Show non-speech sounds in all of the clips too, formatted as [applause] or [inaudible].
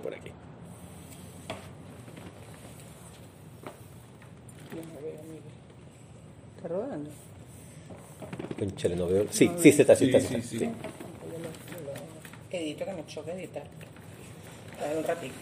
por aquí. ¿Está rodando? Conchale, no veo. Sí, sí, se está, sí, Sí, está, sí, sí, sí. sí. Edito que me choque editar. A ver un ratito.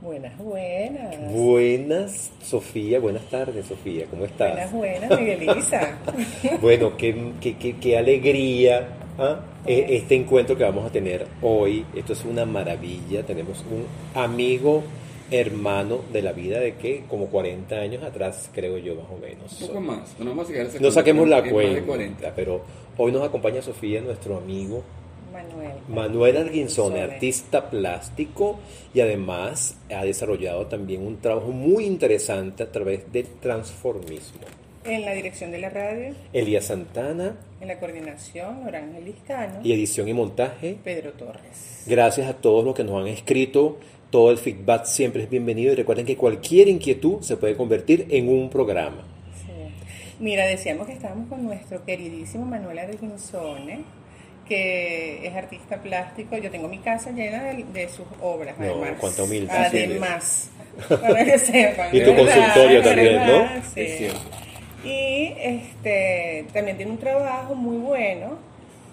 Buenas, buenas. Buenas, Sofía. Buenas tardes, Sofía. ¿Cómo estás? Buenas, buenas, Miguelisa. [laughs] Bueno, qué, qué, qué, qué alegría ¿ah? Eh, este encuentro que vamos a tener hoy. Esto es una maravilla. Tenemos un amigo, hermano de la vida de que como 40 años atrás, creo yo, más o menos. Un poco más. No, vamos a llegar a esa No saquemos la es más de cuenta, 40. pero hoy nos acompaña Sofía, nuestro amigo Manuel. Manuel artista plástico y además ha desarrollado también un trabajo muy interesante a través del transformismo. En la dirección de la radio, Elías Santana en la coordinación, Orangel Liscano, y edición y montaje. Pedro Torres. Gracias a todos los que nos han escrito. Todo el feedback siempre es bienvenido y recuerden que cualquier inquietud se puede convertir en un programa. Sí. Mira, decíamos que estábamos con nuestro queridísimo Manuel Arguinzone, que es artista plástico. Yo tengo mi casa llena de, de sus obras, No, además. cuánta humildad Además, para que sepan. Y tu ¿verdad? consultorio [laughs] también, ¿no? Sí. Y este, también tiene un trabajo muy bueno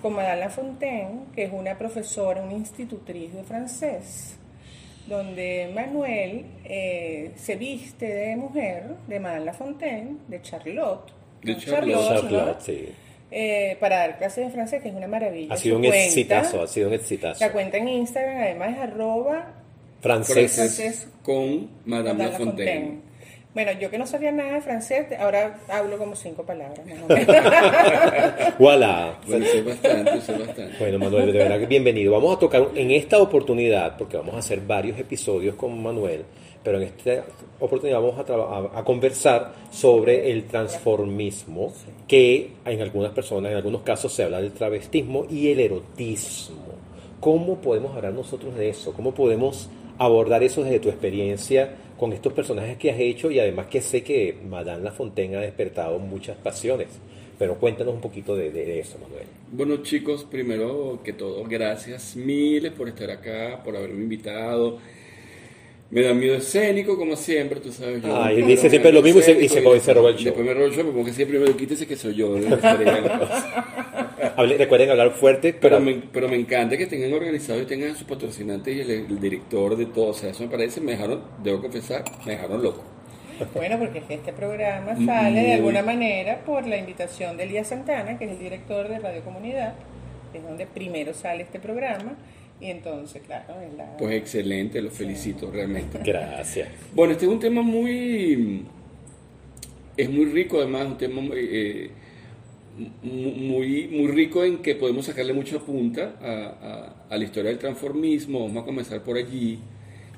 con Madame Lafontaine, que es una profesora, una institutriz de francés, donde Manuel eh, se viste de mujer, de Madame Lafontaine, de Charlotte, De ¿no? Charlotte. sí. Eh, para dar clases de francés, que es una maravilla. Ha sido Su un cuenta, exitazo, ha sido un exitazo. La cuenta en Instagram además es arroba Francés. Francés con Madame Madame Lafontaine. Lafontaine. Bueno, yo que no sabía nada de francés, ahora hablo como cinco palabras. más o menos. [laughs] Voilà. Bueno, sé bastante, sé bastante. Bueno, Manuel, de verdad que bienvenido. Vamos a tocar en esta oportunidad, porque vamos a hacer varios episodios con Manuel, pero en esta oportunidad vamos a, a- a conversar sobre el transformismo, que en algunas personas, en algunos casos se habla del travestismo y el erotismo. ¿Cómo podemos hablar nosotros de eso? ¿Cómo podemos abordar eso desde tu experiencia con estos personajes que has hecho y además que sé que Madame Lafontaine ha despertado muchas pasiones? Pero cuéntanos un poquito de, de- de eso, Manuel. Bueno, chicos, primero que todo, gracias miles por estar acá, por haberme invitado. Me da miedo escénico, como siempre, tú sabes. Yo, Ay, dice siempre lo mismo y se- y se- se roba el show. Después me roba el show, pongo que siempre me quítese que soy yo. [laughs] Hable- recuerden hablar fuerte, Pero pero me, pero me encanta que tengan organizado y tengan a sus patrocinantes y el, el director de todo. O sea, eso me parece, me dejaron, debo confesar, me dejaron loco. Bueno, porque es que este programa Muy- sale de alguna manera por la invitación de Elías Santana, que es el director de Radio Comunidad, que es donde primero sale este programa, y entonces, claro, es la... Pues excelente, los felicito realmente. gracias. Bueno, este es un tema muy. Es muy rico, además, un tema muy, eh, muy, muy rico en que podemos sacarle mucha punta a, a- a la historia del transformismo. Vamos a comenzar por allí.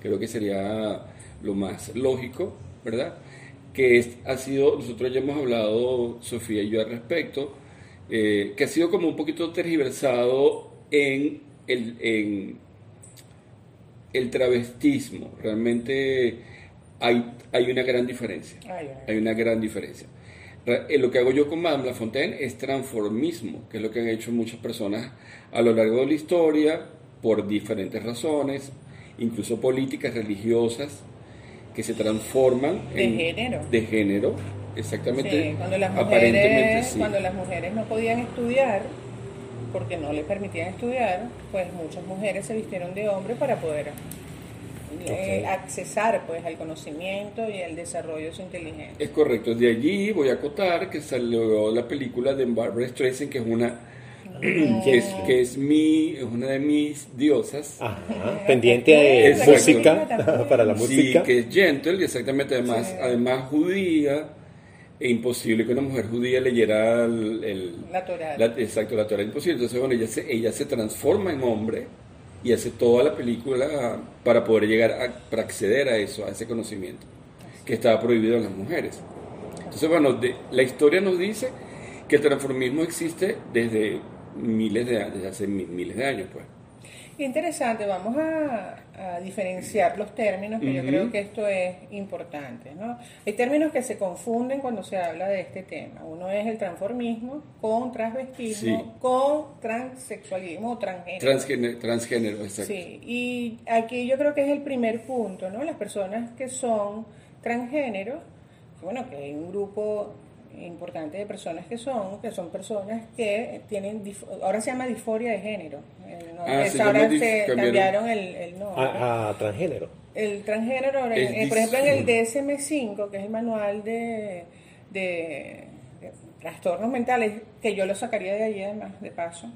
Creo que sería lo más lógico, ¿verdad? Que es- ha sido, nosotros ya hemos hablado, Sofía y yo, al respecto, eh, que ha sido como un poquito tergiversado en el. En, el travestismo. Realmente hay, hay una gran diferencia. Ay, ay. Hay una gran diferencia. Eh, Lo que hago yo con Madame Lafontaine es transformismo, que es lo que han hecho muchas personas a lo largo de la historia por diferentes razones, incluso políticas, religiosas, que se transforman De en- género. De género, exactamente. Sí, cuando las mujeres, sí. cuando las mujeres no podían estudiar, porque no les permitían estudiar, pues muchas mujeres se vistieron de hombre para poder eh, Ok. accesar pues al conocimiento y al desarrollo de su inteligencia. Es correcto, de allí voy a acotar que salió la película de Barbara Streisand, que es una que es, que es mi, es una de mis diosas. Ajá, pendiente de Exacto. música, [laughs] para la música. Sí, que es gentle y exactamente además, Sí. además judía. E imposible que una mujer judía leyera el, el- La Torá. la- exacto, la Torah imposible. Entonces, bueno, ella se, ella se transforma en hombre y hace toda la película para poder llegar a, para acceder a eso, a ese conocimiento que estaba prohibido en las mujeres. Entonces, bueno, de- la historia nos dice que el transformismo existe desde miles de desde hace mi- miles de años, pues. Interesante, vamos a, a diferenciar los términos, que yo Ujú. creo que esto es importante. ¿no? Hay términos que se confunden cuando se habla de este tema. Uno es el transformismo con transvestismo, Sí. con transexualismo o transgénero. Transgénero, transgénero, exacto. Sí, y aquí yo creo que es el primer punto, ¿no? Las personas que son transgénero, bueno, que hay un grupo importante de personas que son, que son personas que tienen, dif- ahora se llama disforia de género. Eh, ¿no? Ah, Es se ahora se cambiaron. cambiaron el, el nombre. A, a transgénero. El transgénero, ahora, eh, por ejemplo, en el dis- DSM-5, que es el manual de, de- de trastornos mentales, que yo lo sacaría de allí además, de paso.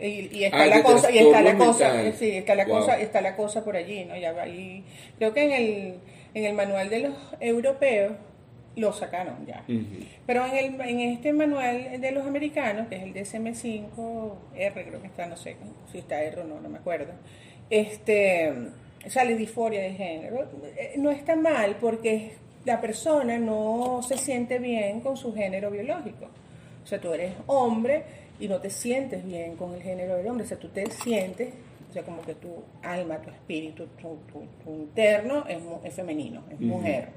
Y, y está Ah, la cosa, y está la cosa, mentales. sí, está la Wow. cosa, está la cosa por allí, ¿no? Ya va ahí. Creo que en el, en el manual de los europeos lo sacaron ya. Pero en, el, en este manual de los americanos, que es el DSM-5R, creo que está, no sé si está R o no, no me acuerdo, este, sale disforia de género. Eh, No está mal porque la persona no se siente bien con su género biológico. O sea, tú eres hombre y no te sientes bien con el género del hombre. O sea, tú te sientes, o sea, como que tu alma, tu espíritu, tu, tu- tu interno es, es femenino, es mujer.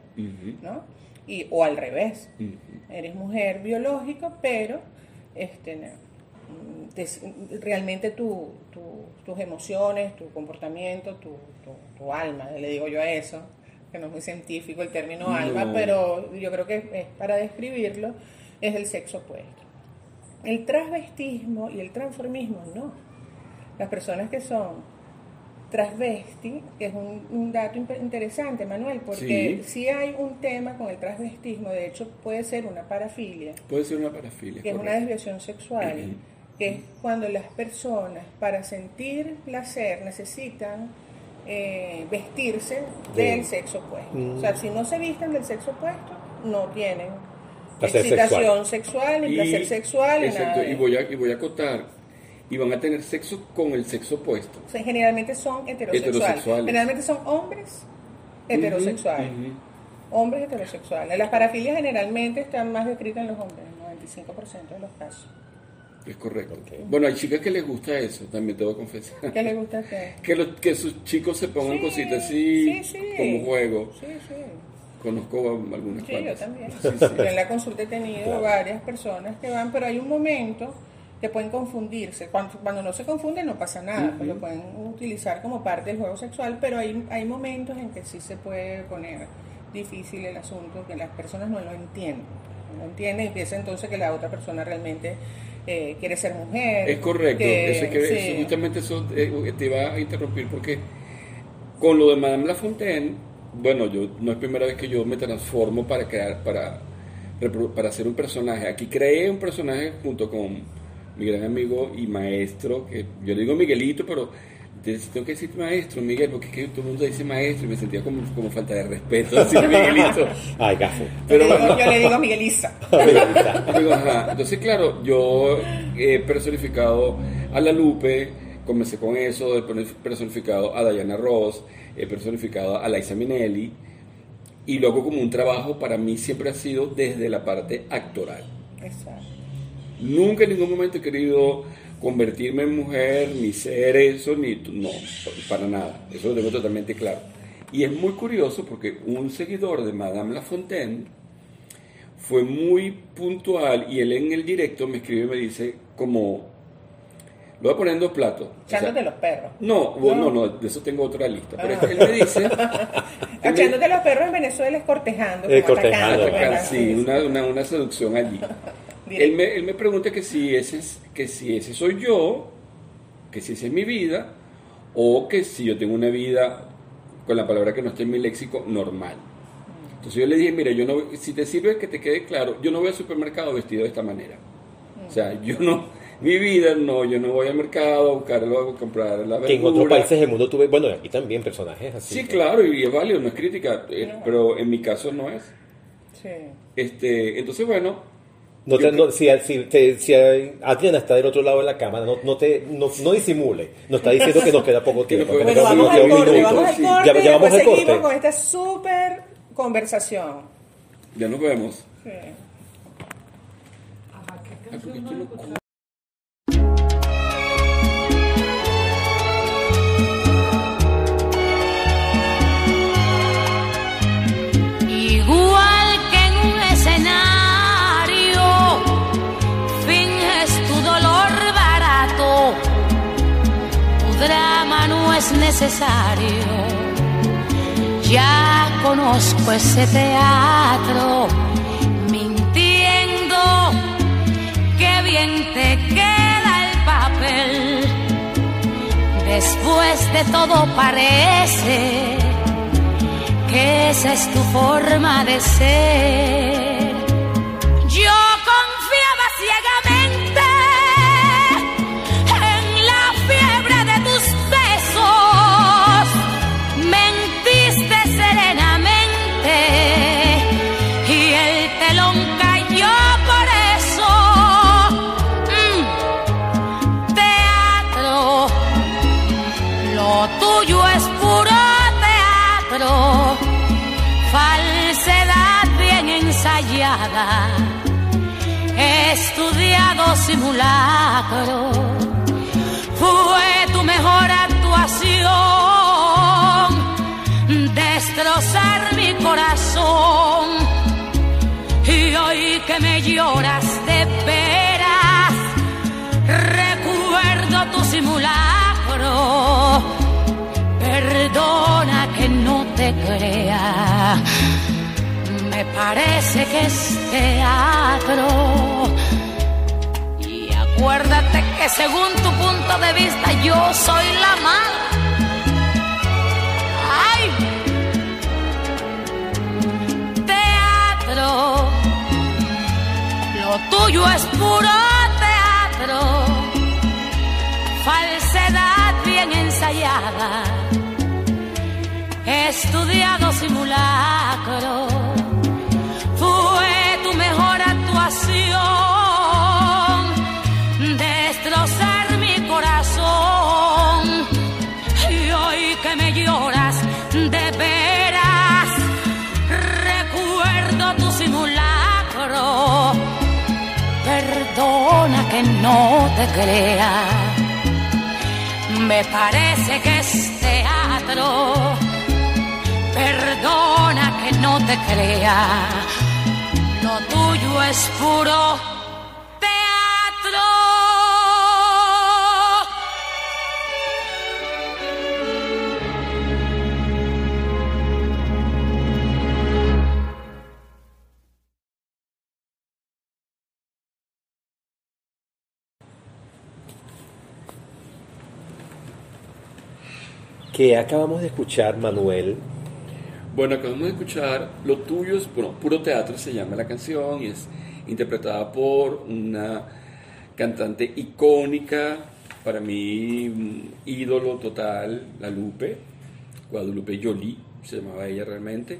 ¿no? Y, o al revés. Eres mujer biológico, pero este, realmente tu- tu- tus emociones, tu comportamiento, tu, tu- tu alma, le digo yo a eso, que no es muy científico el término No. alma, pero yo creo que es para describirlo, es el sexo opuesto. El transvestismo y el transformismo no. Las personas que son transvesti, que es un, un dato interesante, Manuel, porque Sí. si hay un tema con el transvestismo, de hecho puede ser una parafilia, Puede ser una parafilia. que es una desviación sexual, que es cuando las personas para sentir placer necesitan eh, vestirse De- del sexo opuesto. Mm. O sea, si no se visten del sexo opuesto, no tienen Placer excitación sexual, ni Y- placer sexual, ni exacto, nada y voy, a, y voy a acotar. Y van a tener sexo con el sexo opuesto. O sea, generalmente son heterosexuales. Heterosexuales. Generalmente son hombres heterosexuales. Hombres heterosexuales. Las parafilias generalmente están más descritas en los hombres, el 95% de los casos. Es correcto. Bueno, hay chicas que les gusta eso, también te voy a confesar. ¿Qué les gusta a [laughs] usted? Que, los- que sus chicos se pongan Sí, cositas así sí, sí. como juego. Sí, sí. Conozco a algunas Sí, yo también. En la consulta he tenido Claro. varias personas que van, pero hay un momento que pueden confundirse. Cuando, cuando no se confunden no pasa nada, pues lo pueden utilizar como parte del juego sexual, pero hay, hay momentos en que sí se puede poner difícil el asunto, que las personas no lo entienden. No lo entienden y piensan entonces que la otra persona realmente eh, quiere ser mujer. Es correcto, que- eso es que- sí. eso justamente eso eh, te iba a interrumpir porque con lo de Madame Lafontaine, bueno, yo no es primera vez que yo me transformo para crear, para, para hacer un personaje. Aquí creé un personaje junto con mi gran amigo y maestro, que yo le digo Miguelito, pero te- tengo que decir maestro, Miguel, porque es que todo el mundo dice maestro y me sentía como, como falta de respeto decir [laughs] Miguelito. Ay, gafo. Pero yo, le digo, bueno. yo le digo a [laughs] Miguelisa. Digo, ajá. Entonces, claro, yo he personificado a La Lupe, comencé con eso, he personificado a Diana Ross, he personificado a Liza Minnelli, y luego como un trabajo para mí siempre ha sido desde la parte actoral. Exacto. Nunca en ningún momento he querido convertirme en mujer, ni ser eso, ni no, para nada. Eso lo tengo totalmente claro. Y es muy curioso porque un seguidor de Madame Lafontaine fue muy puntual y él en el directo me escribe y me dice como, lo voy a poner en dos platos. O sea, Echándote los perros. no, bueno, No. no, de eso tengo otra lista. Pero Ah. es que él me dice... [laughs] Echándote los perros en Venezuela es cortejando, Eh, como cortejando, atacando. Sí, una, una, una seducción allí. Él me, él me pregunta que si, ese es, que si ese soy yo, que si esa es mi vida, o que si yo tengo una vida, con la palabra que no está en mi léxico, normal. Entonces yo le dije, mira, yo no, si te sirve que te quede claro, yo no voy al supermercado vestido de esta manera. O sea, yo no, mi vida no, yo no voy al mercado a buscar, a comprar la verdura. Que en otros países del mundo tuve, bueno, aquí también personajes así. Sí, claro, y es válido, no es crítica, eh, No. pero en mi caso no es. Sí. Este, entonces, bueno, No te, no, si, si, te- si Adriana está del otro lado de la cámara, no, no, te, no, no disimule. Nos está diciendo que nos queda poco tiempo. que Bueno, vamos un al minuto. corte, vamos al corte Ya- ya y vamos después al corte. seguimos con esta súper conversación. ya nos vemos. Sí. Ya conozco ese teatro, mintiendo, que bien te queda el papel. Después de todo parece que esa es tu forma de ser. Estudiado simulacro. Fue tu mejor actuación, destrozar mi corazón. Y hoy que me lloras de veras, recuerdo tu simulacro. Perdona que no te crea me parece que es teatro. Y acuérdate que según tu punto de vista yo soy la mala. ¡Ay! Teatro. Lo tuyo es puro teatro. Falsedad bien ensayada. Estudiado simulacro destrozar mi corazón. Y hoy que me lloras de veras, recuerdo tu simulacro. Perdona que no te crea, me parece que es teatro. Perdona que no te crea lo tuyo es puro teatro. Que acabamos de escuchar, Manuel, Bueno, acabamos de escuchar Lo tuyo es, bueno, puro teatro se llama la canción y es interpretada por una cantante icónica, para mí mm, ídolo total, la Lupe, Guadalupe Jolie, se llamaba ella realmente.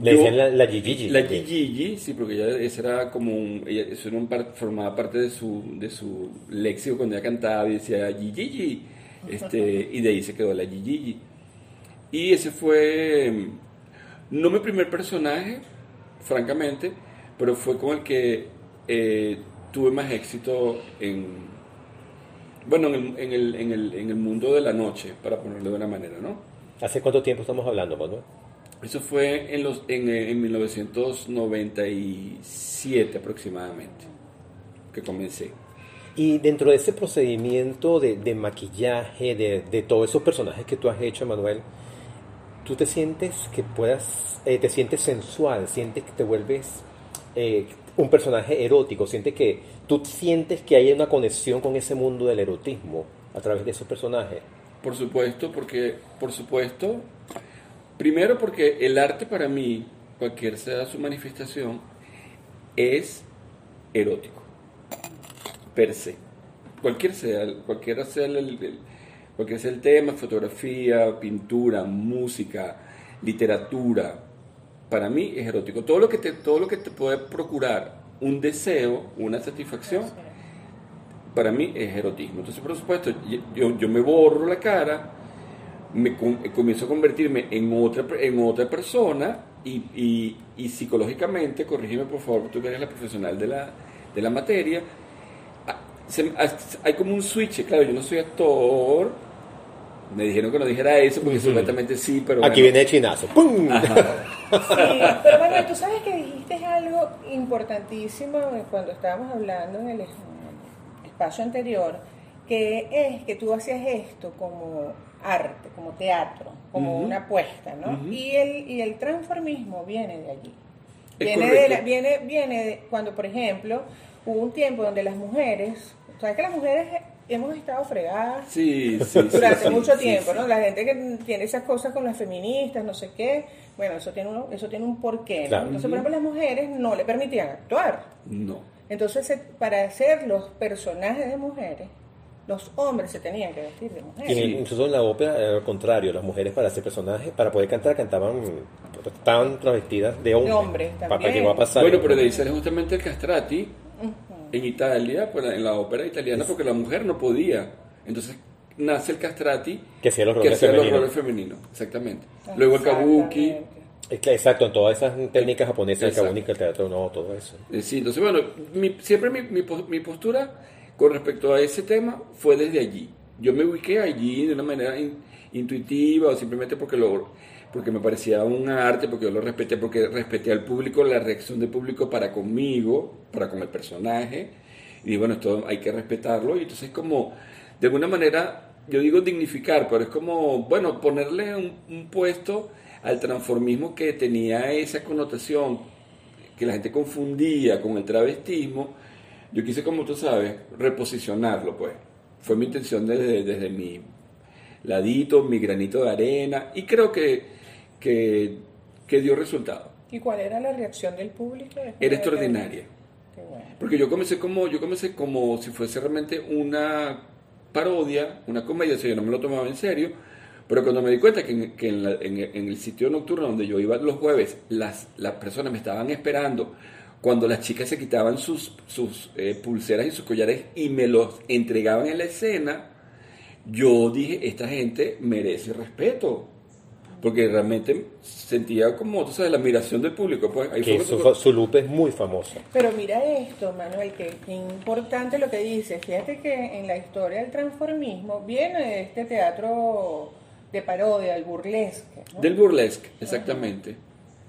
le decían la, la Gigi. La Gigi, sí, porque ella, esa era como un, ella, eso era un par- formaba parte de su, de su léxico cuando ella cantaba y decía Gigi, este, y de ahí se quedó la Gigi. Y ese fue, mm, no mi primer personaje, francamente, pero fue con el que eh, tuve más éxito en, bueno, en el, en, el, en, el, en el mundo de la noche, para ponerlo de una manera, ¿no? ¿Hace cuánto tiempo estamos hablando, Manuel? Eso fue en, los, en, eh, en 1997 aproximadamente que comencé. Y dentro de ese procedimiento de, de maquillaje, de, de todos esos personajes que tú has hecho, Manuel, ¿tú te sientes que puedas, eh, te sientes sensual, sientes que te vuelves eh, un personaje erótico, sientes que tú sientes que hay una conexión con ese mundo del erotismo a través de esos personajes? Por supuesto, porque, por supuesto, primero porque el arte para mí, cualquier sea su manifestación, es erótico, per se. Cualquier sea, cualquiera sea el, el- cualquier sea el tema, fotografía, pintura, música, literatura, para mí es erótico. Todo lo que te, todo lo que te puede procurar un deseo, una satisfacción, para mí es erotismo. Entonces, por supuesto, yo, yo me borro la cara, me com- comienzo a convertirme en otra, en otra persona y, y- y psicológicamente, corrígeme por favor, tú que eres la profesional de la, de la materia, se- hay como un switch, claro, yo no soy actor, me dijeron que no dijera eso porque supuestamente sí, pero Aquí bueno. viene el chinazo. ¡Pum! [laughs] Sí, pero bueno, tú sabes que dijiste algo importantísimo cuando estábamos hablando en el es- espacio anterior, que es que tú hacías esto como arte, como teatro, como una apuesta, ¿no? Y, el, y el transformismo viene de allí. Viene, de la- viene, viene de cuando, por ejemplo, hubo un tiempo donde las mujeres, sabes que las mujeres hemos estado fregadas Sí, sí, sí, durante sí, mucho sí, tiempo, sí. ¿no? La gente que tiene esas cosas con las feministas, no sé qué, bueno, eso tiene, uno, eso tiene un porqué, ¿no? Claro. Entonces, por ejemplo, las mujeres no le permitían actuar. No. Entonces, se- para hacer los personajes de mujeres, los hombres se tenían que vestir de Y mujeres. el- incluso en la ópera, era al contrario, las mujeres para hacer personajes, para poder cantar, cantaban, estaban travestidas de hombres. hombres Para también. que va a pasar. Bueno, pero de ahí sale justamente el castrati en Italia, pues, en la ópera italiana, porque la mujer no podía. Entonces nace el castrati Que hacía los que roles hacía los femeninos. roles femeninos, exactamente. Luego el kabuki. Exacto, en todas esas técnicas japonesas, el Exacto. kabuki, el teatro, no, todo eso. Eh, Sí, entonces, bueno, mi- siempre mi, mi mi postura con respecto a ese tema fue desde allí. Yo me ubiqué allí de una manera in- intuitiva o simplemente porque lo porque me parecía un arte, porque yo lo respeté, porque respeté al público, la reacción del público para conmigo, para con el personaje. Y bueno, esto hay que respetarlo. Y entonces como, de alguna manera, yo digo dignificar, pero es como, bueno, ponerle un, un puesto al transformismo que tenía esa connotación que la gente confundía con el travestismo, yo quise, como tú sabes, reposicionarlo, pues. Fue mi intención desde, desde mi ladito, mi granito de arena, y creo que, que, que dio resultado. ¿Y cuál era la reacción del público? Era extraordinaria. Qué bueno. Porque yo comencé como, yo comencé como si fuese realmente una parodia, una comedia, o sea, yo no me lo tomaba en serio, pero cuando me di cuenta que en, que en la- en el- en el sitio nocturno donde yo iba los jueves, las, las personas me estaban esperando cuando las chicas se quitaban sus, sus eh, pulseras y sus collares y me los entregaban en la escena, yo dije, esta gente merece respeto. Porque realmente sentía como, tú sabes, la admiración del público. Pues, ahí Que su, su look es muy famosa. Pero mira esto, Manuel, que, que importante lo que dice. Fíjate que en la historia del transformismo viene de este teatro de parodia, el burlesque. ¿no? Del burlesque, exactamente.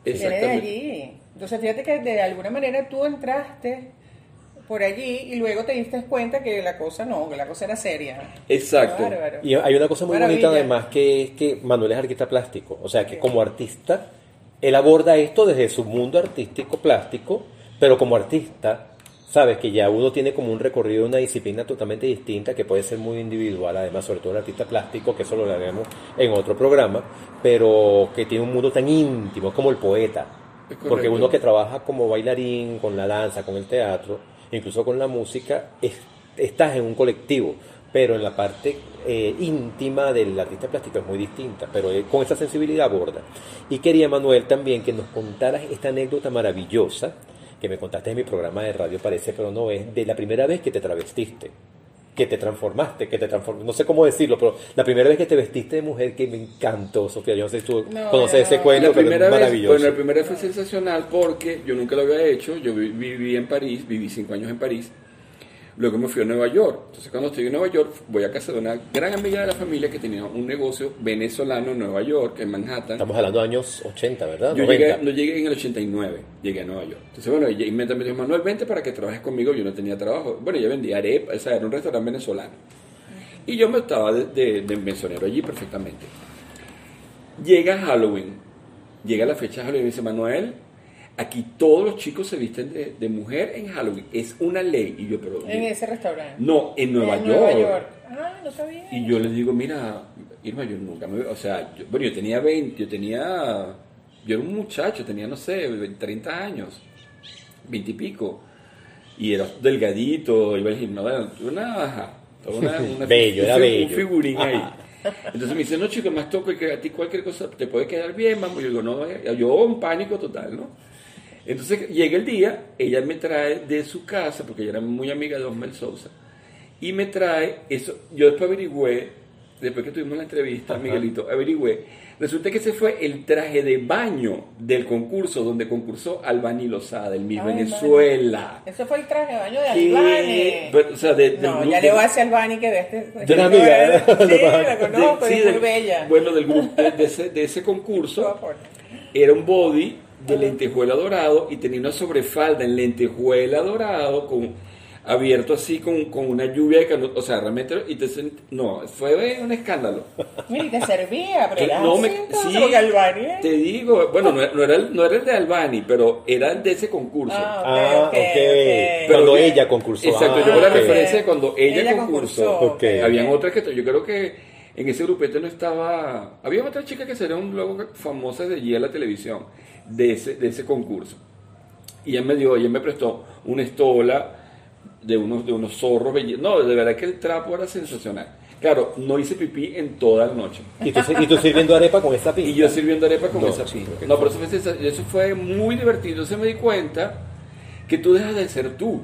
Viene de Exactamente. allí. Entonces fíjate que de alguna manera tú entraste por allí y luego te diste cuenta que la cosa no, que la cosa era seria. Exacto. Bárbaro. Y hay una cosa muy Maravilla. bonita además que es que Manuel es artista plástico, o sea que como artista él aborda esto desde su mundo artístico plástico, pero como artista sabes que ya uno tiene como un recorrido, una disciplina totalmente distinta que puede ser muy individual, además sobre todo el artista plástico, que eso lo haremos en otro programa, pero que tiene un mundo tan íntimo, es como el poeta, porque uno que trabaja como bailarín, con la danza, con el teatro, incluso con la música, es- estás en un colectivo, pero en la parte eh, íntima del artista plástico es muy distinta, pero él con esa sensibilidad aborda. Y quería, Manuel, también que nos contaras esta anécdota maravillosa que me contaste en mi programa de radio, parece, pero no es, de la primera vez que te travestiste. Que te transformaste, que te transformaste, no sé cómo decirlo, pero la primera vez que te vestiste de mujer que me encantó, Sofía, yo no sé si tú No, conoces ese cuento, pero vez, maravilloso. bueno, la primera vez fue sensacional porque yo nunca lo había hecho. Yo vi- viví en París, viví cinco años en París. Luego me fui a Nueva York. Entonces, cuando estoy en Nueva York, voy a casa de una gran amiga de la familia que tenía un negocio venezolano en Nueva York, en Manhattan. Estamos hablando de años 80, ¿verdad? Yo 90. llegué, no llegué en el 89, llegué a Nueva York. Entonces, bueno, ella inmediatamente me dijo, Manuel, vente para que trabajes conmigo. Yo no tenía trabajo. Bueno, ya vendía arepa, o sea, era un restaurante venezolano. Y yo me estaba de, de, de mesonero allí perfectamente. Llega Halloween, llega la fecha de Halloween y me dice, Manuel, aquí todos los chicos se visten de, de mujer en Halloween. Es una ley. Y yo, pero... En ese restaurante. No, en Nueva En York. Nueva York. Ah, no sabía. Y yo le digo, mira, Irma, yo nunca me... O sea, yo- bueno, yo tenía 20, yo tenía... Yo era un muchacho, tenía, no sé, 30 años, 20 y pico. Y era delgadito, iba al gimnasio, una... ajá, toda una, [laughs] una Bello, un era bello. Un figurín ahí. [laughs] Entonces me dice, no, chico, más toco que a ti cualquier cosa te puede quedar bien, vamos. Yo digo, no, eh, yo un pánico total, ¿no? Entonces llega el día, ella me trae de su casa, porque ella era muy amiga de Osmel Sousa, y me trae eso. Yo después averigüé, después que tuvimos la entrevista, Miguelito, averigüé. Resulta que ese fue el traje de baño del concurso donde concursó Albani Lozada, del Miss Ay, Venezuela. Ese fue el traje de baño de. Albani. Pero, o sea, de- del no, ya le voy a decir a Albani que de este. De una amiga, ¿eh? Sí, la [laughs] conozco, de- sí, es muy bella. Bueno, del grupo, de, de ese, de ese [laughs] concurso era un body de lentejuela dorado y tenía una sobrefalda en lentejuela dorado con abierto así con, con una lluvia de canuto. O sea, realmente. Y te sent- no, fue un escándalo. Mira, y te servía, pero era no me, sí, ¿eh? te digo, bueno, no, era- no era el, no era el de Albani, pero era el de ese concurso. Ah, Ah, ok, ok. ok. Cuando yo- ella concursó. Exacto, Ah, yo hago la ok. referencia de cuando ella, Ella concursó. concursó. Habían otras que yo creo que en ese grupete no estaba. Había otra chica que sería un luego famosa de allí en la televisión, de ese, de ese concurso. Y ella me dio, ella me prestó una estola de unos, de unos zorros. No, de verdad que el trapo era sensacional. Claro, no hice pipí en toda la noche. Y tú, y tú sirviendo arepa con esa pinta. Y yo sirviendo arepa con No, esa sí, pinta. porque No, pero eso fue, eso fue muy divertido. Entonces me di cuenta que tú dejas de ser tú.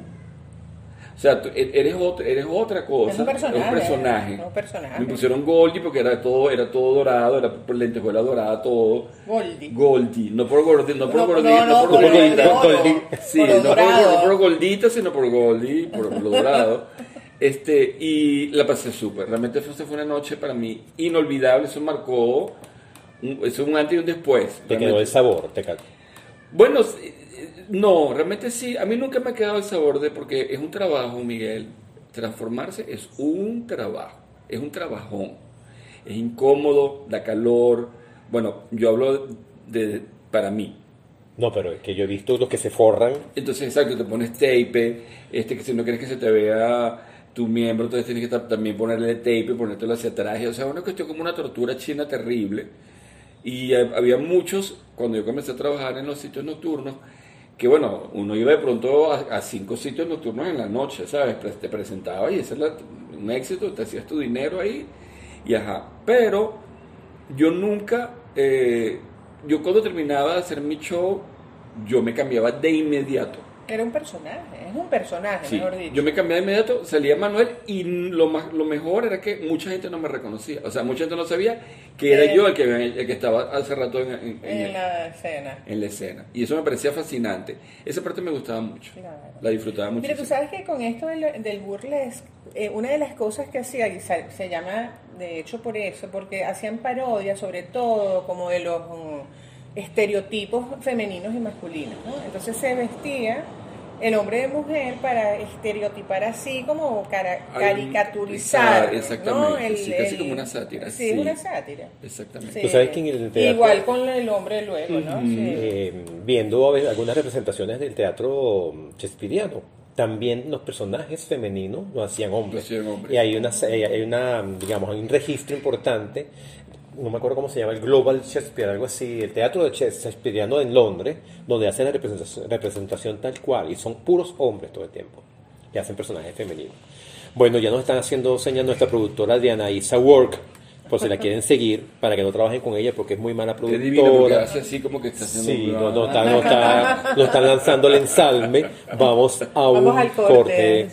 O sea, tú e- eres, otra, eres otra cosa. Es un personaje, un personaje. es un personaje. Me pusieron Goldie porque era todo, era todo dorado, era por lentejuela dorada, todo. Goldie. Goldie, no por Goldie, no por No, Goldie, no, no, por por Goldita. Goldie. Sí, Por no por, no por Goldita, sino por Goldie, por lo dorado. [laughs] Este, y la pasé súper. Realmente fue, fue una noche para mí inolvidable. Eso marcó un, eso un antes y un después. Te quedó Realmente. el sabor, te ca- Bueno, sí, no, realmente sí. A mí nunca me ha quedado el sabor de, porque es un trabajo, Miguel. Transformarse es un trabajo, es un trabajón. Es incómodo, da calor. Bueno, yo hablo de, para mí. No, pero es que yo he visto los que se forran. Entonces, exacto, te pones tape, este, que si no quieres que se te vea tu miembro, entonces tienes que ta- también ponerle tape, ponértelo hacia atrás. O sea, una cuestión como una tortura china terrible. Y eh, había muchos, cuando yo comencé a trabajar en los sitios nocturnos, que bueno, uno iba de pronto a, cinco sitios nocturnos en la noche, ¿sabes? Pre- Te presentaba y ese era un éxito, te hacías tu dinero ahí y ajá. Pero yo nunca, eh, yo cuando terminaba de hacer mi show, yo me cambiaba de inmediato. Era un personaje, es un personaje, Sí, mejor dicho. yo me cambié de inmediato, salía Manuel y lo, más, lo mejor era que mucha gente no me reconocía. O sea, mucha gente no sabía que era Eh. yo el que, el que estaba hace rato en, en- en- en la escena. en la escena. Y eso me parecía fascinante. Esa parte me gustaba mucho. Claro. La disfrutaba mucho. Mira, tú sabes que con esto del, del burlesque, eh, una de las cosas que hacía, y se, llama de hecho por eso, porque hacían parodias sobre todo como de los mm, estereotipos femeninos y masculinos, ¿no? Entonces se vestía el hombre de mujer para estereotipar así como cara- caricaturizar, exactamente, ¿no? El- sí, casi el- como una sátira, Sí, sí. una sátira. Exactamente. Sí. Tú sabes que en el teatro- Igual con el hombre luego, ¿no? Sí. eh, viendo algunas representaciones del teatro shakespeariano. También los personajes femeninos lo hacían hombres. Lo hacían hombres. Y hay una, hay una, digamos, hay un registro importante, no me acuerdo cómo se llama, el Global Shakespeare, algo así, el teatro de shakespeariano en Londres, donde hacen la representación, representación tal cual, y son puros hombres todo el tiempo, que hacen personajes femeninos. Bueno, ya nos están haciendo señas nuestra productora Diana Isa Work, por si la [laughs] quieren seguir, para que no trabajen con ella, porque es muy mala Es divino productora. hace así como que está haciendo Sí, un- no, no, está, no, está, no están lanzando el ensalme. Vamos a un Vamos al corte. corte.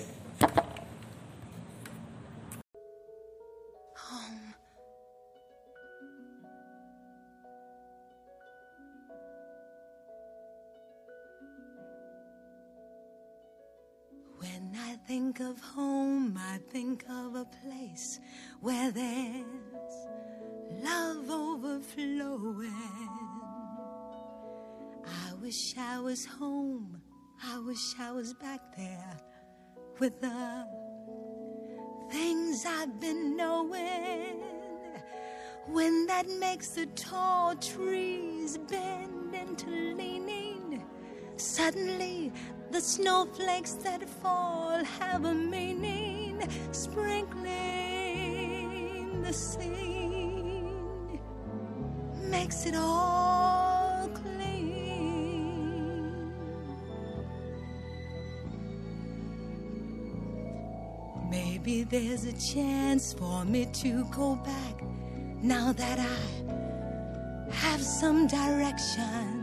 When I think of home, I think of a place where there's love overflowing. I wish I was home. I wish I was back there with the things I've been knowing. When that makes the tall trees bend into leaning. Suddenly, the snowflakes that fall have a meaning, sprinkling the scene, makes it all clean. Maybe there's a chance for me to go back now that I have some direction.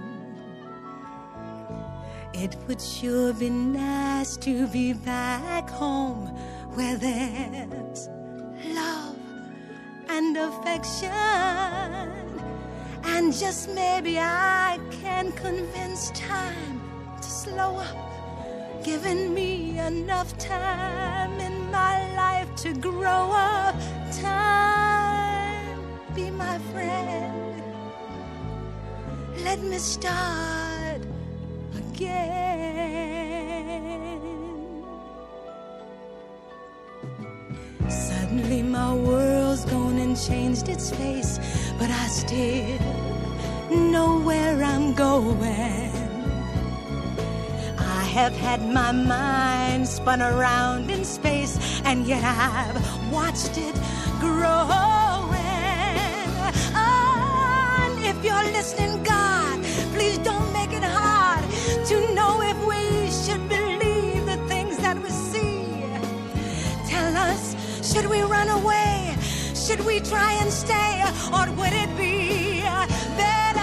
It would sure be nice to be back home where there's love and affection. And just maybe I can convince time to slow up, giving me enough time in my life to grow up. Time, be my friend. Let me start again. Suddenly my world's gone and changed its face, but I still know where I'm going. I have had my mind spun around in space, and yet I've watched it grow. If you're listening, God to know if we should believe the things that we see. Tell us, should we run away? Should we try and stay? Or would it be better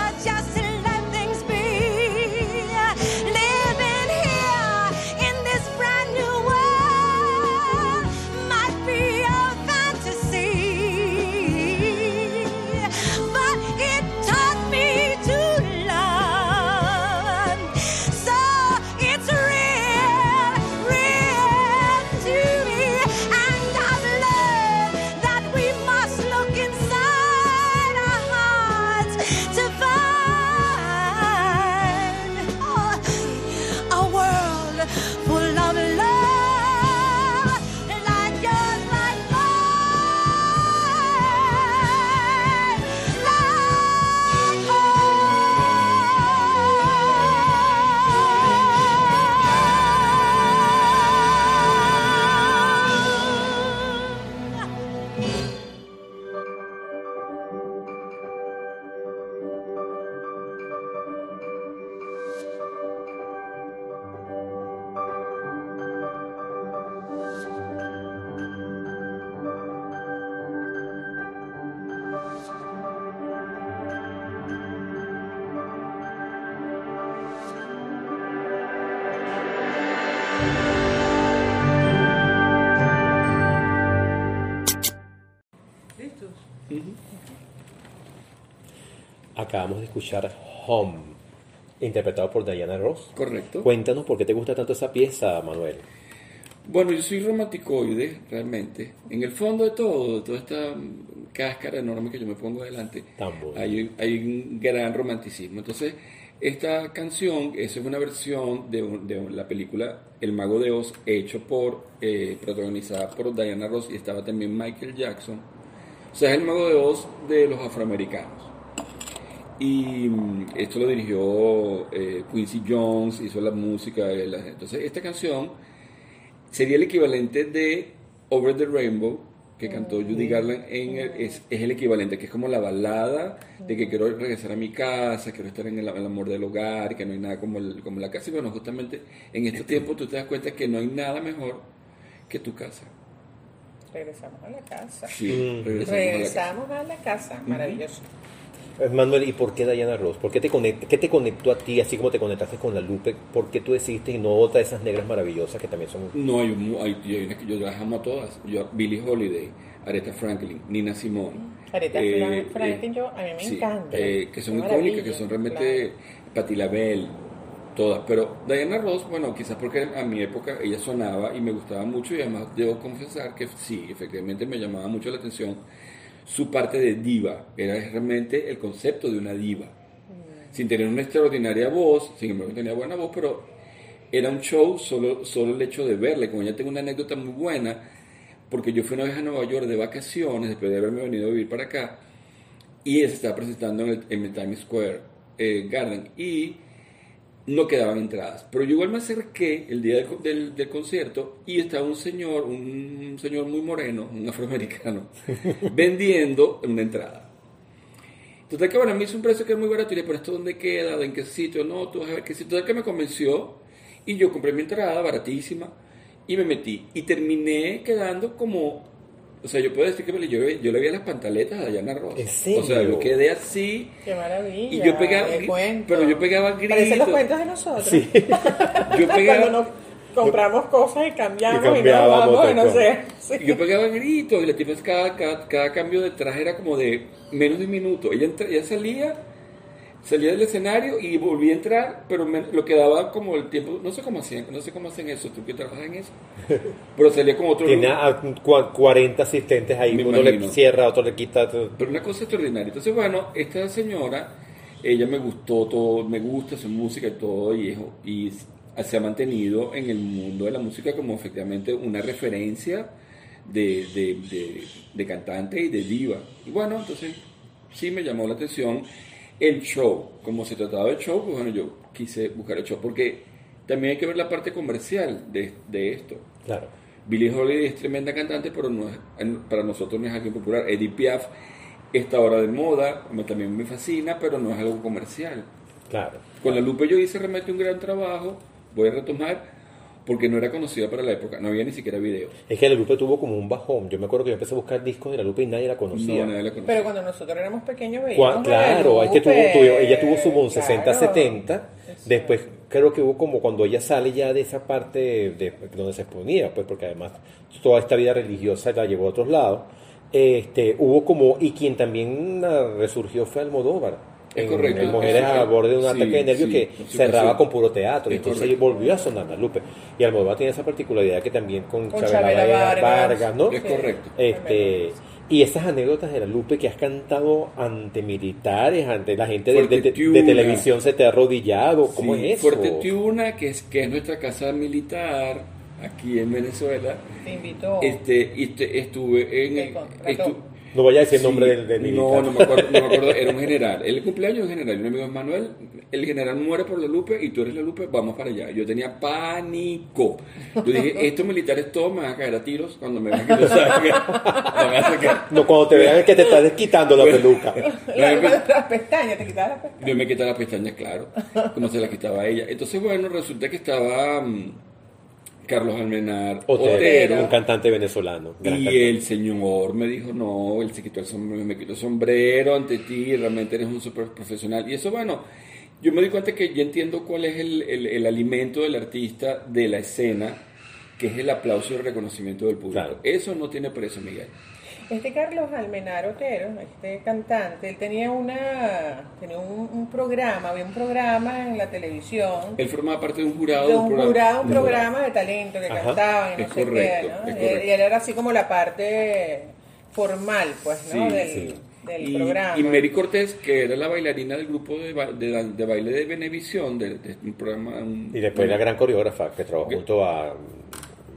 Acabamos de escuchar Home, interpretado por Diana Ross. Correcto. Cuéntanos por qué te gusta tanto esa pieza, Manuel. Bueno, yo soy romanticoide, realmente. En el fondo de todo, de toda esta cáscara enorme que yo me pongo bonito. hay, hay un gran romanticismo. Entonces, esta canción esa es una versión de la película El Mago de Oz, hecho por, eh, protagonizada por Diana Ross y estaba también Michael Jackson. O sea, es el Mago de Oz de los afroamericanos. Y mm, esto lo dirigió eh, Quincy Jones, hizo la música. de la- entonces, esta canción sería el equivalente de Over the Rainbow que cantó Judy Garland en el- es, es el equivalente que es como la balada de que quiero regresar a mi casa quiero estar en el, el amor del hogar que no hay nada como, el- como la casa y bueno justamente en estos tiempos tú te das cuenta que no hay nada mejor que tu casa Regresamos a la casa. sí regresamos a la casa. Regresamos a la casa. Maravilloso. Eh, Manuel, ¿y por qué Diana Ross? ¿Por qué te, conect- qué te conectó a ti, así como te conectaste con la Lupe? ¿Por qué tú decidiste y no otra de esas negras maravillosas que también son... no hay, mu- hay, unas que yo las amo a todas yo Billie Holiday Aretha Franklin Nina Simone Aretha eh, Fran- Franklin, eh, yo- a mí me sí, encanta. eh, que son icónicas, que son realmente Patti LaBelle, todas. Pero Diana Ross, bueno, quizás porque a mi época ella sonaba y me gustaba mucho y además debo confesar que sí, efectivamente me llamaba mucho la atención su parte de diva. Era realmente el concepto de una diva. Sin tener una extraordinaria voz, sin embargo tenía buena voz, pero era un show solo, solo el hecho de verla. Y Como ya tengo una anécdota muy buena, porque yo fui una vez a Nueva York de vacaciones, después de haberme venido a vivir para acá, y se estaba presentando en el, en el Times Square eh, Garden y no quedaban entradas. Pero yo igual me acerqué el día del, del- del concierto y estaba un señor, un señor muy moreno, un afroamericano, [laughs] vendiendo una entrada. Total que bueno, a mí hizo un precio que es muy barato y le pero esto dónde queda, en qué sitio, no, tú vas a ver qué sitio. Total que me convenció y yo compré mi entrada baratísima y me metí y terminé quedando como, o sea, yo puedo decir que me le- yo, yo le veía las pantaletas a Diana Ross. ¿En serio? O sea, yo quedé así Qué maravilla. y yo pegaba, pero yo pegaba Parecen los gritos. cuentos de nosotros. [laughs] yo pegaba, Cuando nos compramos cosas y cambiamos y, Y nos vamos, de no sé. [laughs] Sí. yo pegaba gritos y la tipa cada, cada, cada cambio de traje era como de menos de un minuto. Ella, entra- ella salía, salía del escenario y volvía a entrar, pero me- lo quedaba como el tiempo, no sé cómo hacían, no sé cómo hacen eso, tú que trabajas en eso, [laughs] pero salía como otro Tiene a cua- 40 asistentes ahí, Me uno le cierra, otro le quita... otro- Pero una cosa extraordinaria. Entonces, bueno, esta señora, ella me gustó todo, me gusta su música y todo, y, es- y se ha mantenido en el mundo de la música como efectivamente una referencia de, de, de- de cantante y de diva. Y bueno, entonces sí me llamó la atención el show. Como se trataba de show, pues bueno, yo quise buscar el show, porque también hay que ver la parte comercial de, de esto. Claro. Billie Holiday es tremenda cantante, pero no es- para nosotros no es alguien popular. Edith Piaf está ahora de moda, también me fascina, pero no es algo comercial. Claro. Con la Lupe yo hice realmente un gran trabajo, voy a retomar, porque no era conocida para la época, no había ni siquiera video. Es que la Lupe tuvo como un bajón. Yo me acuerdo que yo empecé a buscar discos de la Lupe y nadie la conocía. No, nadie la conocía. Pero cuando nosotros éramos pequeños veíamos Claro, es que tuvo, ella tuvo su boom 60, claro. 70. Exacto. Después creo que hubo como cuando ella sale ya de esa parte de, donde se exponía, pues porque además toda esta vida religiosa la llevó a otros lados. Este, hubo como, y quien también resurgió fue Almodóvar. Es en, correcto, en Mujeres a borde de un sí, ataque de nervios sí, que cerraba con puro teatro. Es entonces correcto. volvió a sonar la Lupe. Y Almodóvar tiene esa particularidad que también con, Con Chabela Chabela Vargas, Vargas, ¿no? Es correcto. Este, y esas anécdotas de la Lupe que has cantado ante militares, ante la gente de, de- de- televisión se te ha arrodillado, ¿cómo Sí, es eso? Fuerte Tiuna, que es, que es nuestra casa militar aquí en Venezuela, Te invitó. este, y te- estuve en... Estu- No voy a decir el Sí, nombre del, del militar. No, no me, acuerdo, no me acuerdo, [laughs] era un general. El cumpleaños de un general, un amigo de Manuel, el general muere por la Lupe y tú eres la Lupe, vamos para allá. Yo tenía pánico. Yo dije, [laughs] estos militares todos me van a caer a tiros cuando me vean que [laughs] a sacar. No, cuando te vean que te estás desquitando la peluca. La- la- las pestañas, te quitabas las pestañas. Yo me quité las pestañas, claro, como se las quitaba ella. Entonces, bueno, resulta que estaba mm, Carlos Almenar, Otero, Otero, un cantante venezolano. y cantante. el señor me dijo, no, él se quitó el sombrero, me quitó el sombrero ante ti, realmente eres un súper profesional. Y eso, bueno, yo me di cuenta que ya entiendo cuál es el, el- el alimento del artista de la escena, que es el aplauso y el reconocimiento del público. Claro. Eso no tiene precio, Miguel. Este Carlos Almenar Otero, este cantante, él tenía una tenía un, un programa, había un programa en la televisión Él formaba parte de un jurado. de un programa- jurado, un de un programa de talento que Ajá. cantaban y no Es sé correcto, qué, ¿no? Y- él era así como la parte formal, pues, ¿no? Sí, del, sí. del y, programa. y Mary Cortés, que era la bailarina del grupo de, ba- de, de baile de Venevisión, de, de un programa... un- Y después la gran coreógrafa que trabajó junto a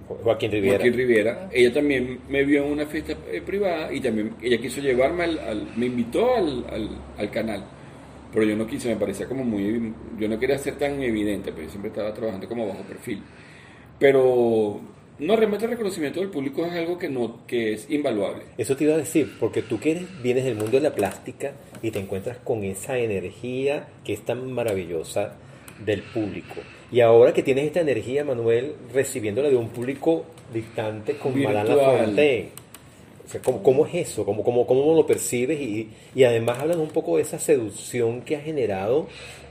Joaquín Riviera. Joaquín Rivera. Ella también me vio en una fiesta eh, privada y también ella quiso llevarme al, al- me invitó al, al, al canal. Pero yo no quise, me parecía como muy, yo no quería ser tan evidente, pero yo siempre estaba trabajando como bajo perfil. Pero no, realmente el reconocimiento del público es algo que no, que es invaluable. Eso te iba a decir, porque tú que eres- vienes del mundo de la plástica y te encuentras con esa energía que es tan maravillosa del público. Y ahora que tienes esta energía, Manuel, recibiéndola de un público distante con Madame Virtual. Lafontaine. O sea, ¿cómo, cómo es eso? ¿Cómo, cómo, cómo lo percibes? Y, y además hablan un poco de esa seducción que ha generado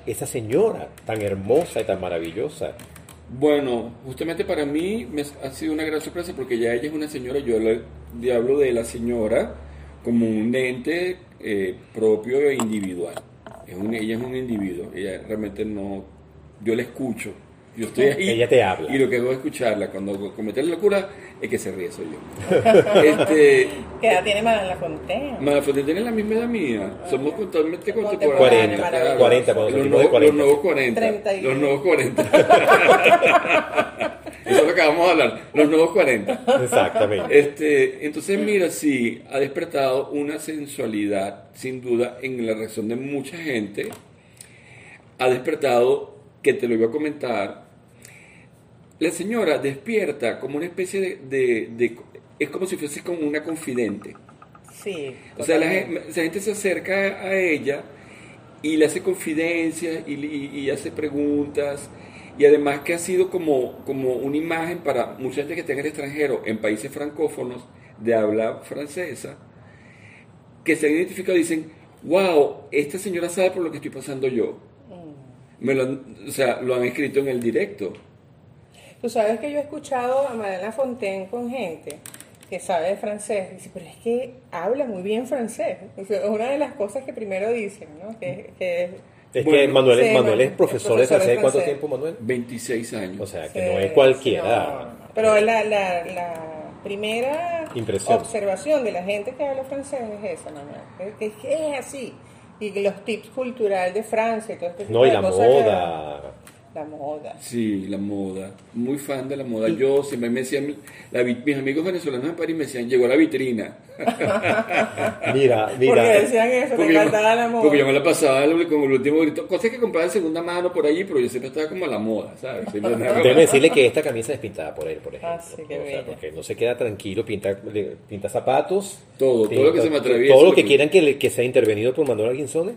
esa señora tan hermosa y tan maravillosa. Bueno, justamente para mí me ha sido una gran sorpresa porque ya ella es una señora, yo le, le hablo de la señora como un ente eh, propio e individual. Es un- ella es un individuo, ella realmente no, yo la escucho, yo estoy ahí Ella te habla. y lo que hago es escucharla, cuando comete la locura es que se ríe soy yo. [laughs] este, ¿Qué edad tiene Madame Lafontaine? Manafonte tiene la misma edad mía, somos totalmente contemporáneos. 40, claro. 40, cuando los, nuevos, 40. los nuevos 40. 30 y- Los nuevos 40. Eso es lo que vamos a hablar, los nuevos 40. Exactamente. Este, entonces, mira, sí, ha despertado una sensualidad, sin duda, en la reacción de mucha gente. Ha despertado, que te lo iba a comentar, la señora despierta como una especie de... de- de- es como si fuese como una confidente. Sí. O sea, la gente, la gente se acerca a ella y le hace confidencias y, y- y hace preguntas. Y además que ha sido como, como una imagen para mucha gente que está en el extranjero, en países francófonos de habla francesa, que se han identificado y dicen, wow, esta señora sabe por lo que estoy pasando yo. Me lo han- o sea, lo han escrito en el directo. Tú sabes que yo he escuchado a Madame Lafontaine con gente que sabe de francés. Dice, pero es que habla muy bien francés. O sea, es una de las cosas que primero dicen, ¿no? Que, que Es que Bueno, Manuel, sí, Manuel es profesor de francés. ¿Cuánto tiempo, Manuel? 26 años. O sea, que Sí, no es cualquiera. no, no. Pero la, la, la primera Impresión. observación de la gente que habla francés es esa, Manuel. Que, que es así. Y los tips culturales de Francia y todo este tipo No, y de la cosas moda. La moda. Sí, la moda. Muy fan de la moda. Yo siempre me decían, la vi- mis amigos venezolanos en París me decían, llegó la vitrina. [laughs] [laughs] Mira, Porque mira. decían eso, Porque yo, encantaba la moda. porque yo me la pasaba como el último grito. Cosas que compraba de segunda mano por allí, pero yo siempre estaba como a la moda, ¿sabes? Déjeme decirle que esta camisa es pintada por él, por ejemplo. Ah, sí, qué O sea, porque no se queda tranquilo, pinta, pinta zapatos. Todo, todo lo que se me atraviesa. Todo lo que quieran que, le- que sea intervenido por Manuel Arguinzones,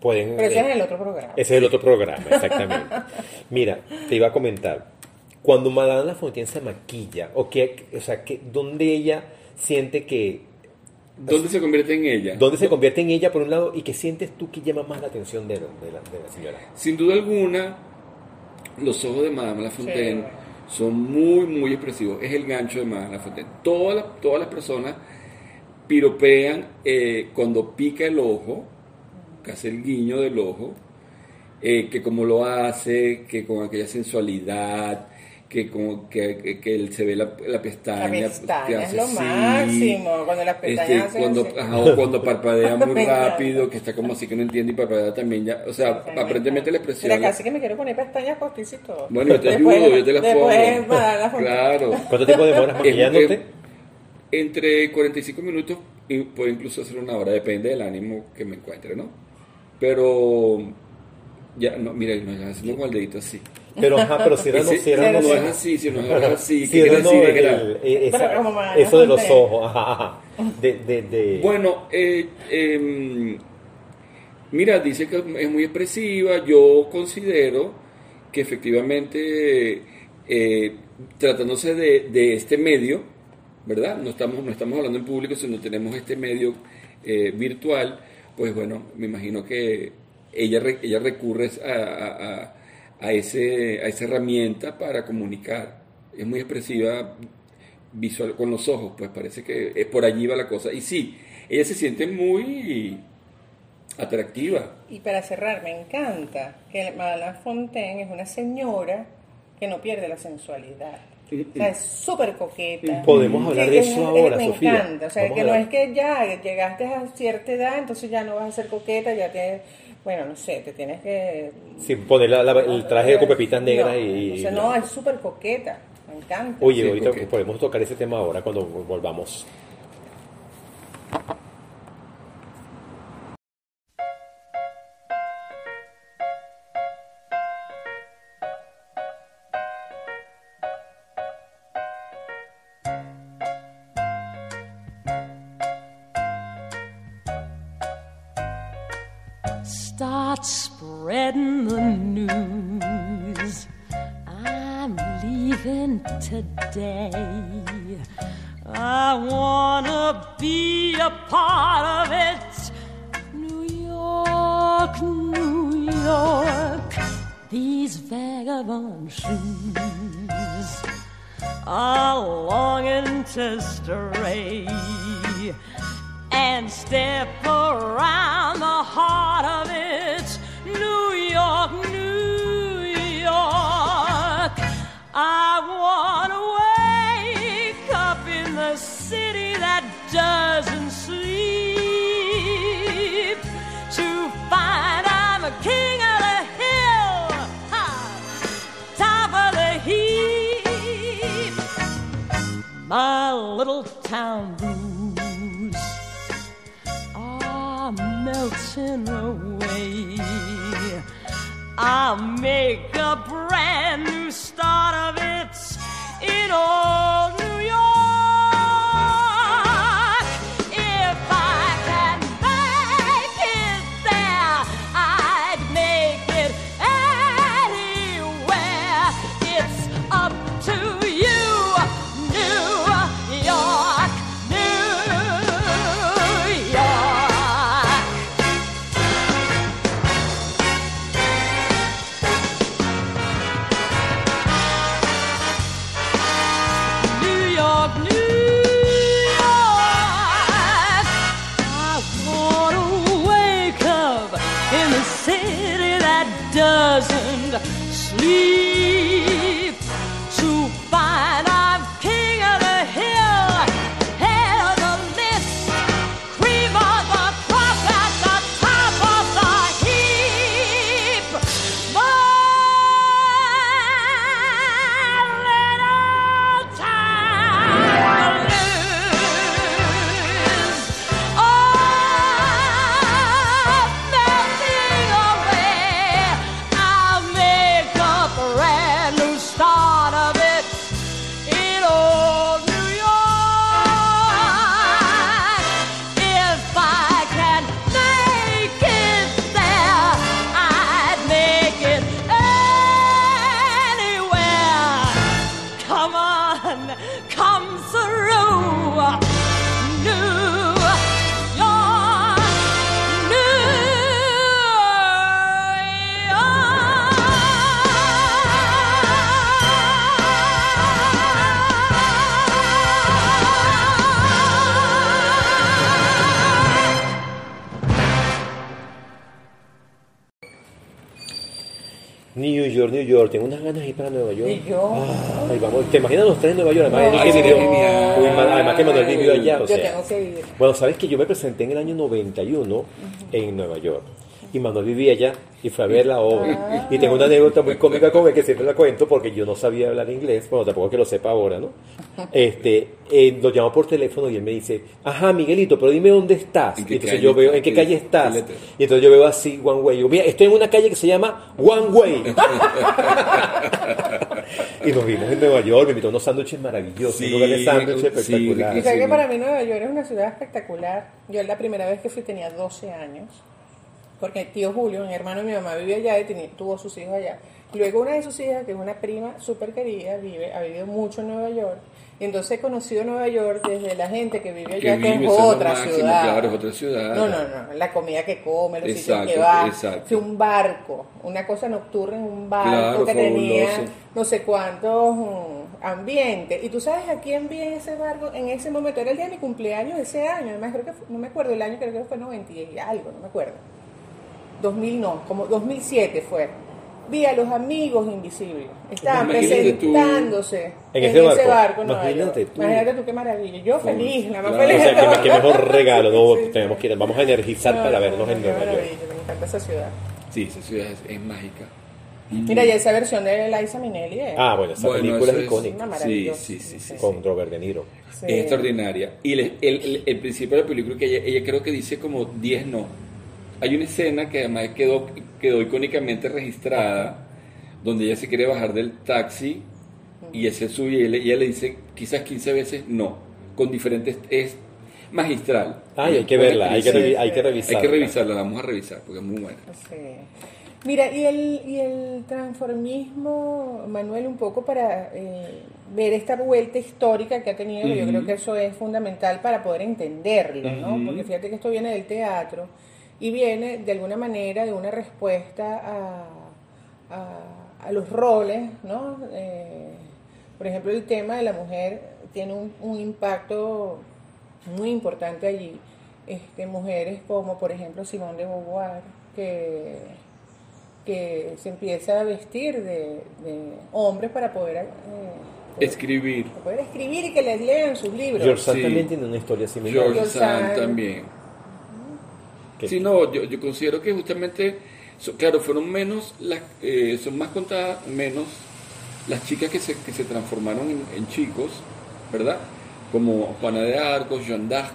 pueden... Pero ese eh, es el otro programa. Ese es el otro programa, exactamente. [laughs] Mira, te iba a comentar. Cuando Madame Lafontaine se maquilla, o, que, o sea, que, ¿dónde ella siente que... ¿Dónde se convierte en ella? ¿Dónde se convierte en ella, por un lado, y que sientes tú que llama más la atención de, de la, de la señora? Sin duda alguna, los ojos de Madame Lafontaine Sí. son muy, muy expresivos. Es el gancho de Madame Lafontaine. Todas las, todas las personas piropean eh, cuando pica el ojo, que hace el guiño del ojo, eh, que como lo hace, que con aquella sensualidad, que como que, que- que él se ve la, la pestaña. La pestaña que es hace lo así, máximo, cuando las pestañas este, cuando, ajá, o cuando parpadea muy rápido, que está como así que no entiende y parpadea también ya. O sea, aparentemente la expresión. Mira, casi que me quiero poner pestañas postizas y todo. Bueno, yo te Después- ayudo, yo te las pongo. Lafontaine. Claro. ¿Cuánto tiempo demoras Es- maquillándote? es- entre 45 minutos y puedo incluso hacer una hora, depende del ánimo que me encuentre, ¿no? Pero ya, no, mira, no es con el dedito así. Pero, ajá, pero no, Ese- cierra, no, no, es así, si no es [laughs] así, ¿qué Cierra, quiere no, decir? el- Era- eh, esa- Pero como Madame eso de los ojos, ajá, ajá. De, de, de- Bueno, eh, em, mira, dice que es muy expresiva. Yo considero que efectivamente, eh, tratándose de, de este medio, ¿verdad? No estamos, no estamos hablando en público, sino tenemos este medio eh, virtual, pues bueno, me imagino que ella, ella recurre a, a- ese, a esa herramienta para comunicar. Es muy expresiva visual con los ojos, pues parece que es por allí va la cosa. Y sí, ella se siente muy atractiva. Y para cerrar, me encanta que Madame Fontaine es una señora que no pierde la sensualidad. O sea, es súper coqueta. Podemos hablar Sí, de es- eso es- ahora, me Sofía. encanta. O sea, Vamos que no es que ya llegaste a cierta edad, entonces ya no vas a ser coqueta, ya te. Bueno, no sé, te tienes que. Sí, poner la- la- el traje con pepitas negras No, y... O sea, no, es súper coqueta. Me encanta. Oye, Sí, ahorita podemos tocar ese tema ahora cuando volvamos. Start spreading the news. I'm leaving today. I wanna be a part of it. New York, New York. These vagabond shoes are longing to stray and step around the heart of it. Sleep ¿te imaginas los tres en Nueva York? Además, No, Enrique ay, vivió-. Uy, además que Manuel vivió allá. O Yo sea. tengo que ir. Bueno, sabes que yo me presenté en el año 91 en Nueva York. Y Manuel vivía allá y fue a ver la obra. Y tengo una anécdota muy cómica con él que siempre la cuento porque yo no sabía hablar inglés. Bueno, tampoco que lo sepa ahora, ¿no? Este, eh, lo llamo por teléfono y él me dice, ajá, Miguelito, pero dime dónde estás. ¿En Y entonces calle yo veo? ¿en qué ¿Qué- calle estás? Y entonces yo veo así, One Way. Yo, mira, estoy en una calle que se llama One Way. [laughs] y nos vimos en Nueva York, me invitó a unos sándwiches maravillosos, Sí, un lugar de sándwiches sí, espectacular. Y sabes Sí, que para mí Nueva York es una ciudad espectacular. Yo la primera vez que fui tenía 12 años, porque tío Julio, mi hermano y mi mamá vivía allá y tenía- tuvo sus hijos allá. Luego una de sus hijas, que es una prima súper querida, vive, ha vivido mucho en Nueva York. Y entonces he conocido Nueva York desde la gente que vive allá, que, vive, es otra máximo, ciudad. claro, es otra ciudad. No, no, no, la comida que come, los sitios que va. exacto. Fui a un barco, una cosa nocturna en un barco Claro, que tenía no sé cuántos mm, ambientes. Y tú sabes a quién vi en ese barco en ese momento. Era el día de mi cumpleaños de ese año. Además, creo que fue- no me acuerdo el año, creo que fue 90 y algo, no me acuerdo. 2000 no, como 2007 fue. Vi a los amigos invisibles. Estaban Imagínate tú. presentándose En ese barco. Nueva Imagínate tú. Imagínate tú qué maravilla. Yo feliz, la más Claro, feliz. O sea, que, que mejor regalo, ¿no? Sí. Tenemos que ir, vamos a energizar No, para no, vernos no, en Nueva York. Me encanta esa ciudad. Sí, esa ciudad es, es mágica. Mira, y esa versión de Liza Minnelli es, Ah, bueno, esa Bueno, película es icónica, sí, sí, sí, sí. con Robert De Niro. Sí. Es extraordinaria. Y el, el- el- el principio de la película que ella, ella creo que dice como 10 no. Hay una escena que además quedó, quedó icónicamente registrada, donde ella se quiere bajar del taxi y ese sube y ella, y ella le dice quizás 15 veces no, con diferentes... Es magistral. Ay, hay que verla, hay que, revi- hay que revisarla. Hay que revisarla, la vamos a revisar porque es muy buena. Sí. Mira, y el, y el transformismo, Manuel, un poco para eh, ver esta vuelta histórica que ha tenido, yo creo que eso es fundamental para poder entenderlo, ¿no? Porque fíjate que esto viene del teatro y viene de alguna manera de una respuesta a, a, a los roles, ¿no? Eh, por ejemplo, el tema de la mujer tiene un, un impacto muy importante allí. Este, mujeres como, por ejemplo, Simone de Beauvoir, que, que se empieza a vestir de, de hombres para poder, eh, Escribir. para poder escribir y que les lean sus libros. George Sand Sí. también tiene una historia similar. George George Sand Sand. también. Que- Sí, no, yo, yo considero que justamente, so- claro, fueron menos, las, eh, son más contadas, menos las chicas que se, que se transformaron en, en chicos, ¿verdad? Como Juana de Arco, Jeanne d'Arc,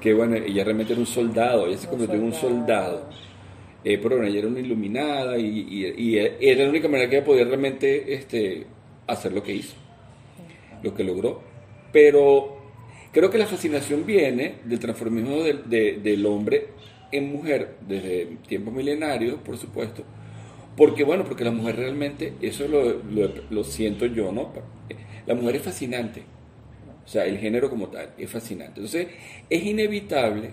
que bueno, ella realmente era un soldado, ella se convirtió en un soldado. soldado. Eh, pero bueno, ella era una iluminada y, y- y era la única manera que ella podía realmente este, hacer lo que hizo, lo que logró. Pero creo que la fascinación viene del transformismo del, de- del hombre en mujer desde tiempos milenarios, por supuesto. Porque, bueno, porque la mujer realmente, eso lo, lo, siento yo, ¿no? La mujer es fascinante. O sea, el género como tal es fascinante. Entonces, es inevitable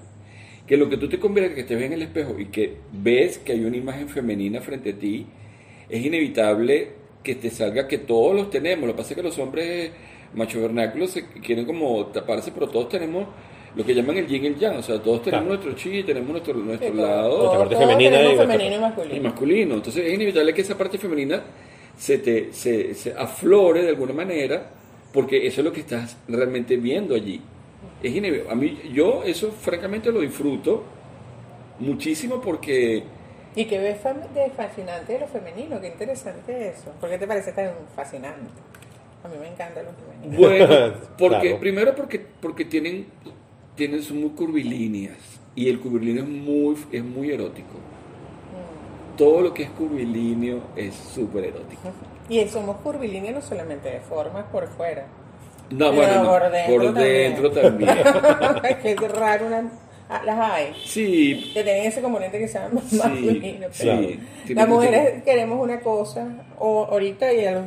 que lo que tú te conviertas, que te ves en el espejo y que ves que hay una imagen femenina frente a ti, es inevitable que te salga que todos los tenemos. Lo que pasa es que los hombres macho vernáculos se quieren como taparse, pero todos tenemos lo que llaman el yin y el yang. O sea, todos tenemos Claro. nuestro chi, tenemos nuestro, nuestro Sí, lado Nuestra parte todos femenina y femenino y masculino. y masculino. Entonces es inevitable que esa parte femenina se te se, se aflore de alguna manera, porque eso es lo que estás realmente viendo allí. Es inevitable. A mí, yo eso francamente lo disfruto muchísimo porque Y que ves de fascinante de lo femenino, qué interesante eso. ¿Por qué te parece tan fascinante? A mí me encanta lo femenino. Bueno, [laughs] porque Claro. primero porque porque tienen tienen son muy curvilíneas y el curvilíneo es muy es muy erótico. Todo lo que es curvilíneo es súper erótico. [laughs] Y somos curvilíneos no solamente de formas por fuera. No, bueno, no, por dentro por dentro [laughs] también. es raro, una, ah, las hay. Sí, Que tienen ese componente que se llama Sí, masculino. pero Las mujeres queremos una cosa o ahorita y a los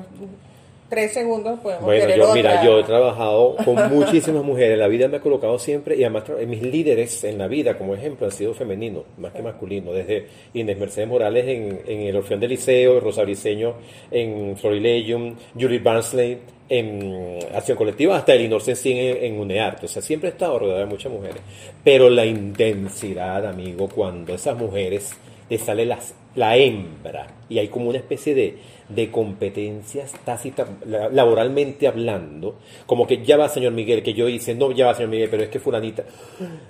tres segundos podemos Bueno, yo, otra. mira, yo he trabajado con muchísimas mujeres. La vida me ha colocado siempre, y además tra- mis líderes en la vida, como ejemplo, han sido femeninos, más que masculinos. Desde Inés Mercedes Morales en, en el Orfeón del Liceo, Rosa Briceño en Florilegium, Judith Barnsley en Acción Colectiva, hasta Elinor Sensín en, en UNEARTE. O sea, siempre he estado rodeada de muchas mujeres. Pero la intensidad, amigo, cuando esas mujeres te salen las la hembra, y hay como una especie de, de competencias tácitas, la- laboralmente hablando, como que ya va, señor Miguel, que yo hice, no, ya va, señor Miguel, pero es que fulanita,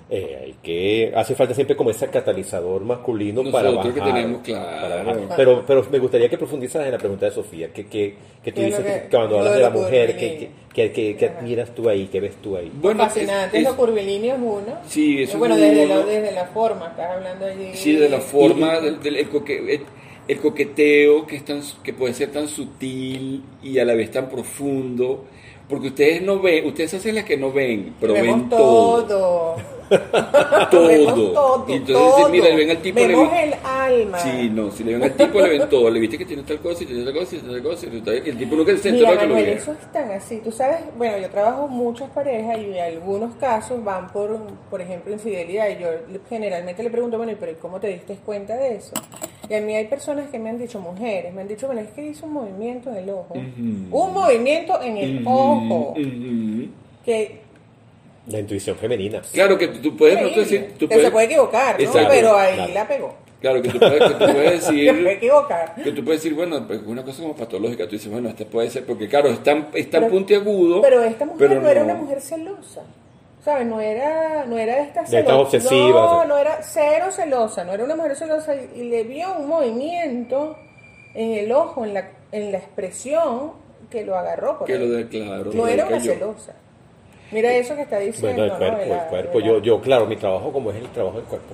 eh, hay que, hace falta siempre como ese catalizador masculino para bajar. que tenemos, claro. para bajar. Pero, pero me gustaría que profundizaras en la pregunta de Sofía, que, que, que tú ¿Qué es dices que, que- cuando hablas de la mujer, que, que, que, admiras tú ahí, que ves tú ahí. Bueno, fascinante, es- es, es- lo curvilíneo es uno. Sí, eso es Bueno, uno. desde, la, desde la forma, estás hablando allí. Sí, de la forma, Y- del, del- el, coque- el- coqueteo que, es tan, que puede ser tan sutil y a la vez tan profundo, porque ustedes no ven, ustedes hacen las que no ven, pero Vemos ven todo. todo. [laughs] Todo. Vemos todo. Y entonces, todo. mira, le ven al tipo, le Vemos ven- el alma. Sí, no, si le ven al tipo, le ven todo. Le viste que tiene tal cosa y tiene tal cosa y tiene tal cosa. Y tal- el tipo nunca se Mira, entera que lo Manuel, ve. eso es tan así. Tú sabes, bueno, yo trabajo muchas parejas y en algunos casos van por, por ejemplo, infidelidad. Y yo le- generalmente le pregunto, bueno, ¿y pero cómo te diste cuenta de eso? Y a mí hay personas que me han dicho, mujeres, me han dicho, bueno, es que hizo un movimiento en el ojo. Un movimiento en el ojo. Que La intuición femenina. Claro que tú puedes, no, tú decir, tú que se puede equivocar, ¿no? Exacto, pero ahí claro. la pegó. Claro, que tú puedes, que tú puedes [laughs] decir. equivocar. Que tú puedes decir, bueno, pues una cosa como patológica, tú dices, bueno, este puede ser, porque claro, es tan, es tan Pero- puntiagudo. Pero esta mujer pero no, era una mujer celosa. ¿Sabes? No era, no era de estas De estas celosas. obsesivas. No, no era cero celosa. No era una mujer celosa y, le vio un movimiento en el ojo, en la, en la expresión que lo agarró. Por Que ahí. lo declaró. no era una celosa. Mira eso que está diciendo. Bueno, el cuerpo, la- el cuerpo. la- Yo, yo, claro, mi trabajo como es el trabajo del cuerpo.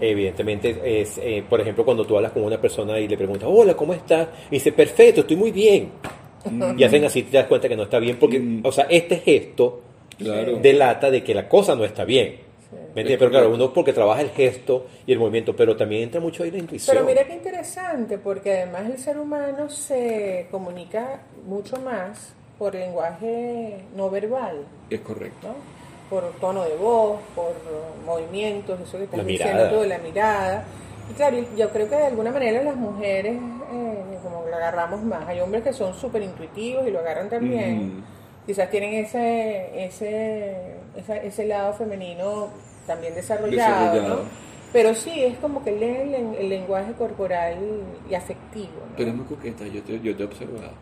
Evidentemente es, eh, por ejemplo, cuando tú hablas con una persona y le preguntas, hola, ¿cómo estás? Y dice, perfecto, estoy muy bien. Y hacen así, te das cuenta que no está bien, porque, Mm. o sea, este gesto Claro. delata de que la cosa no está bien. ¿Me entiendes? Pero claro, uno porque trabaja el gesto y el movimiento, pero también entra mucho ahí la intuición. Pero mira qué interesante, porque además el ser humano se comunica mucho más por lenguaje no verbal. Es correcto. ¿no? por tono de voz, por movimientos, eso que estás La diciendo mirada. de la mirada. Y claro, yo creo que de alguna manera las mujeres eh, como lo agarramos más. Hay hombres que son súper intuitivos y lo agarran también. Quizás tienen ese, ese, esa- ese lado femenino también desarrollado, Desarrollado. ¿no? Pero sí, es como que leen el, el lenguaje corporal y afectivo. ¿no? Pero es muy coqueta, yo te, yo te he observado.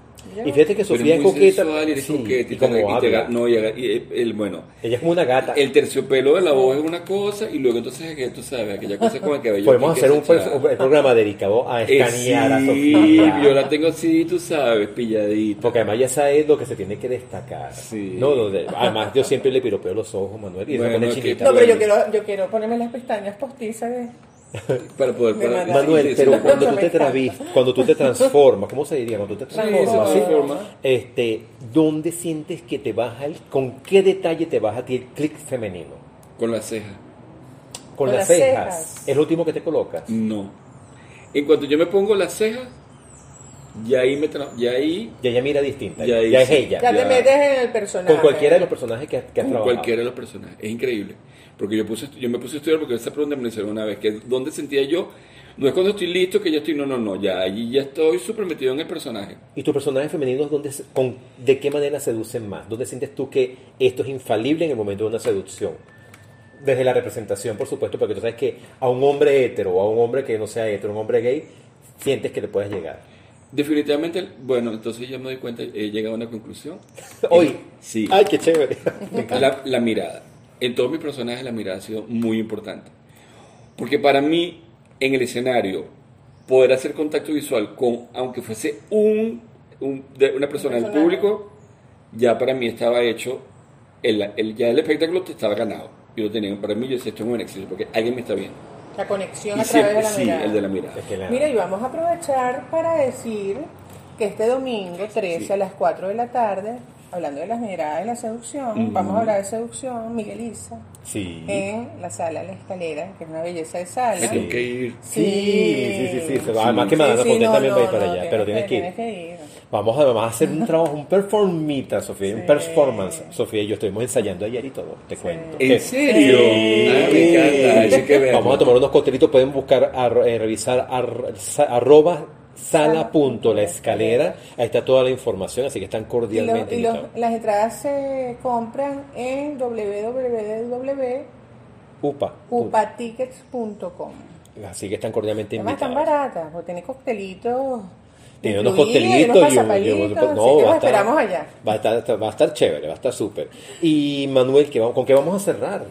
Y fíjate que Sofía es coqueta. sensual eres sí, coqueta y y, como y te no, y el, el- bueno, Ella es como una gata. el terciopelo de la voz es una cosa y luego entonces que tú sabes, aquella cosa con el cabello. Podemos hacer un, un programa dedicado a Eh, escanear a sí, Sofía. yo la tengo así, tú sabes, pilladita. Porque además ya sabes lo que se tiene que destacar. Sí. No, donde- además yo siempre le piropeo los ojos, Manuel, y eso Bueno, pone es que- chinita. No, pero yo Bueno. quiero, yo quiero ponerme las pestañas postizas de... [laughs] Para poder... Para- Manuel, sí, sí, pero cuando tú te travis- cuando tú te transformas, ¿cómo se diría? Cuando tú te Sí, se transformas, este, ¿dónde sientes que te baja el, con qué detalle te baja a ti el clic femenino? Con la ceja. Con, Con las, las cejas. cejas. Es lo último que te colocas. No. En cuanto yo me pongo las cejas, ya ahí me ya ahí Y ella mira distinta. Ya Ya, ahí es sí. ella. Ya, Ya. te metes en el personaje. Con cualquiera de los personajes que, que has con trabajado. cualquiera de los personajes. Es increíble. Porque yo puse yo me puse a estudiar porque esa pregunta me la hicieron una vez, que dónde sentía yo, no es cuando estoy listo que ya estoy, no, no, no, ya allí ya estoy súper metido en el personaje. ¿Y tus personajes femeninos dónde, con, de qué manera seducen más? ¿Dónde sientes tú que esto es infalible en el momento de una seducción? Desde la representación, por supuesto, porque tú sabes que a un hombre hetero o a un hombre que no sea hetero, un hombre gay, sientes que le puedes llegar. Definitivamente, bueno, entonces ya me doy cuenta, he llegado a una conclusión. [laughs] Hoy. Sí. ¡Ay, qué chévere! [laughs] La, la mirada. En todos mis personajes la mirada ha sido muy importante. Porque para mí, en el escenario, poder hacer contacto visual con, aunque fuese un, un- de una persona del público, ya para mí estaba hecho, el, el- ya el espectáculo te estaba ganado. Yo lo tenía, para mí yo decía, esto es un éxito, porque alguien me está viendo. La conexión Y a través siempre, de la sí, mirada. el de la mirada. Es que la- Mira, y vamos a aprovechar para decir que este domingo 13 Sí. a las 4 de la tarde, hablando de las miradas y la seducción, vamos a hablar de seducción, Miguel Isa, Sí. en la sala La Escalera, que es una belleza de sala. Me tengo que ir. Sí, sí, sí, sí. Además Sí. que Sí, Fontaine no, también a ir para no, allá, pero tienes que ir. tienes que ir. Vamos a, vamos a hacer un trabajo, un performita, Sofía, un Sí. performance. Sofía y yo estuvimos ensayando ayer y todo, te cuento. ¿En serio? Ah, me encanta. Hay que verlo. Vamos a tomar unos coctelitos, pueden buscar, ar- eh, revisar ar- sa- arroba sala punto la escalera, ahí está toda la información, así que están Y, los- cordialmente y los- las entradas se compran en www.upatickets.com. Así que están cordialmente Además están baratas, porque tiene coctelitos. Tiene unos coctelitos y un- que va a estar- esperamos allá. Va a estar, va a estar chévere, va a estar súper. Y Manuel, ¿qué vamos- ¿con qué vamos a cerrar?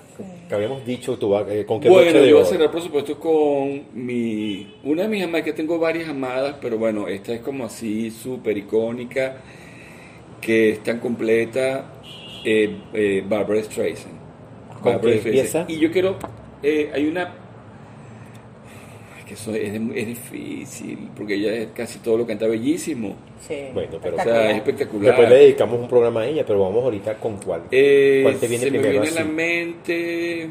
Que habíamos dicho, tú, eh, ¿con qué Bueno, yo voy a cerrar por supuesto con mi una de mis amadas, que tengo varias amadas, pero bueno, esta es como así súper icónica, que es tan completa, eh, eh, Barbara Streisand. ¿Con Barbara qué Streisand. Y yo quiero, eh, hay una, que eso es, es difícil, porque ella es casi todo lo canta bellísimo. Sí, Bueno, pero, O sea, es espectacular. Después le dedicamos un programa a ella, pero vamos ahorita con cuál. Eh, ¿Cuál te viene se primero me viene a la mente.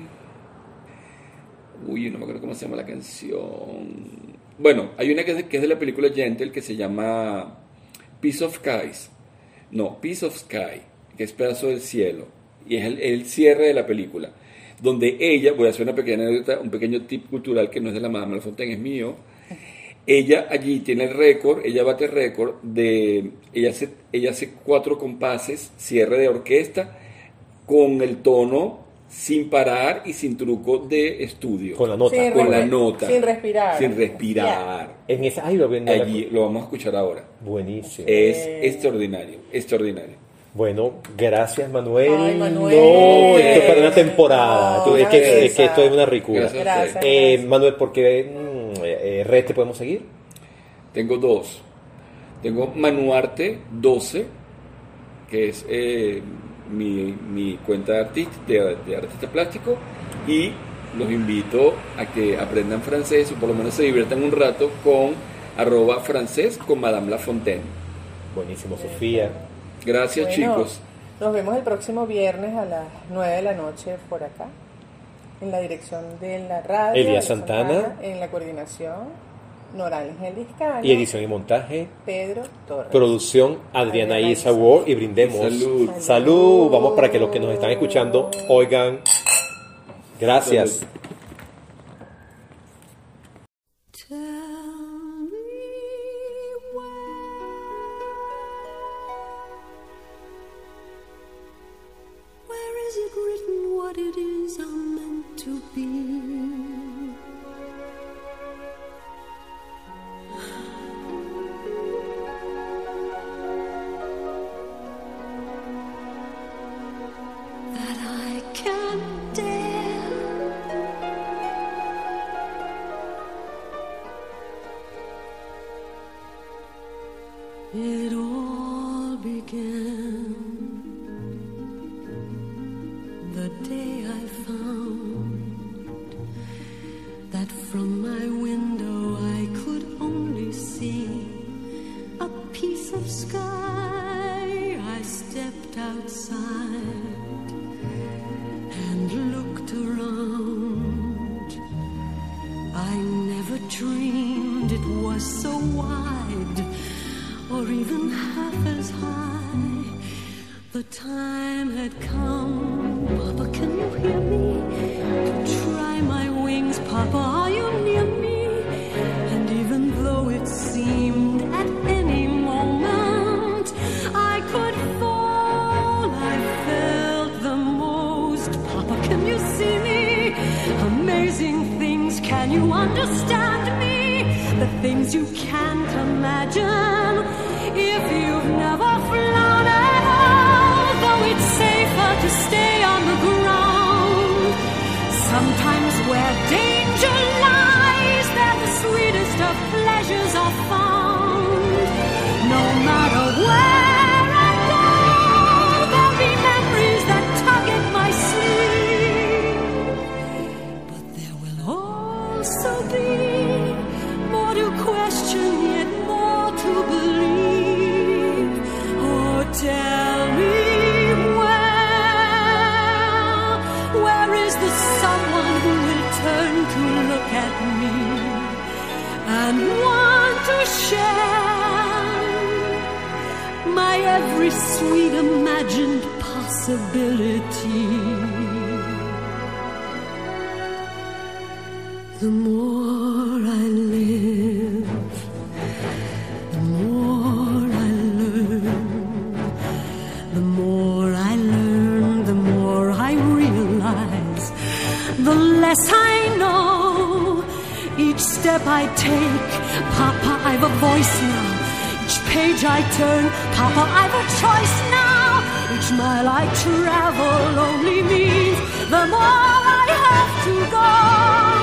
Uy, no me acuerdo cómo se llama la canción. Bueno, hay una que es de, que es de la película Gentle que se llama Piece of Skies. No, Piece of Sky, que es pedazo del cielo. Y es el, el cierre de la película. Donde ella, voy a hacer una pequeña anécdota, un pequeño tip cultural que no es de la Madame Lafontaine, es mío. Ella allí tiene el récord, ella bate el récord de, ella hace, ella hace cuatro compases, cierre de orquesta, con el tono sin parar y sin truco de estudio. Con la nota. Sin Con la nota. Sin respirar. Sin respirar. En esa, ay, lo Allí lo vamos a escuchar ahora. Buenísimo. Es extraordinario, extraordinario. Bueno, gracias Manuel. Ay, Manuel. No, esto es para una temporada. No, es, que, es belleza. que esto es una ricura. Gracias. Gracias. Eh, gracias. Manuel, ¿por qué mm, eh, red te podemos seguir? Tengo dos. Tengo Manuarte 12, que es eh, mi, mi cuenta de artista, de, de artista plástico, y los invito a que aprendan francés o por lo menos se diviertan un rato con arroba francés con Madame Lafontaine. Buenísimo, Sofía. Gracias Bueno, chicos. Nos vemos el próximo viernes a las 9 de la noche por acá. En la dirección de la radio. Elías de Santana. En la coordinación, Nora Ángel Vizcaño. Y edición y montaje. Pedro Torres. Producción Adriana Adriana Isa. Ward y brindemos. Salud. Salud. Vamos para que los que nos están escuchando oigan. Gracias. Salud. Outside Less I know, each step I take, Papa, I've a voice now. Each page I turn, Papa, I've a choice now. Each mile I travel only means the more I have to go.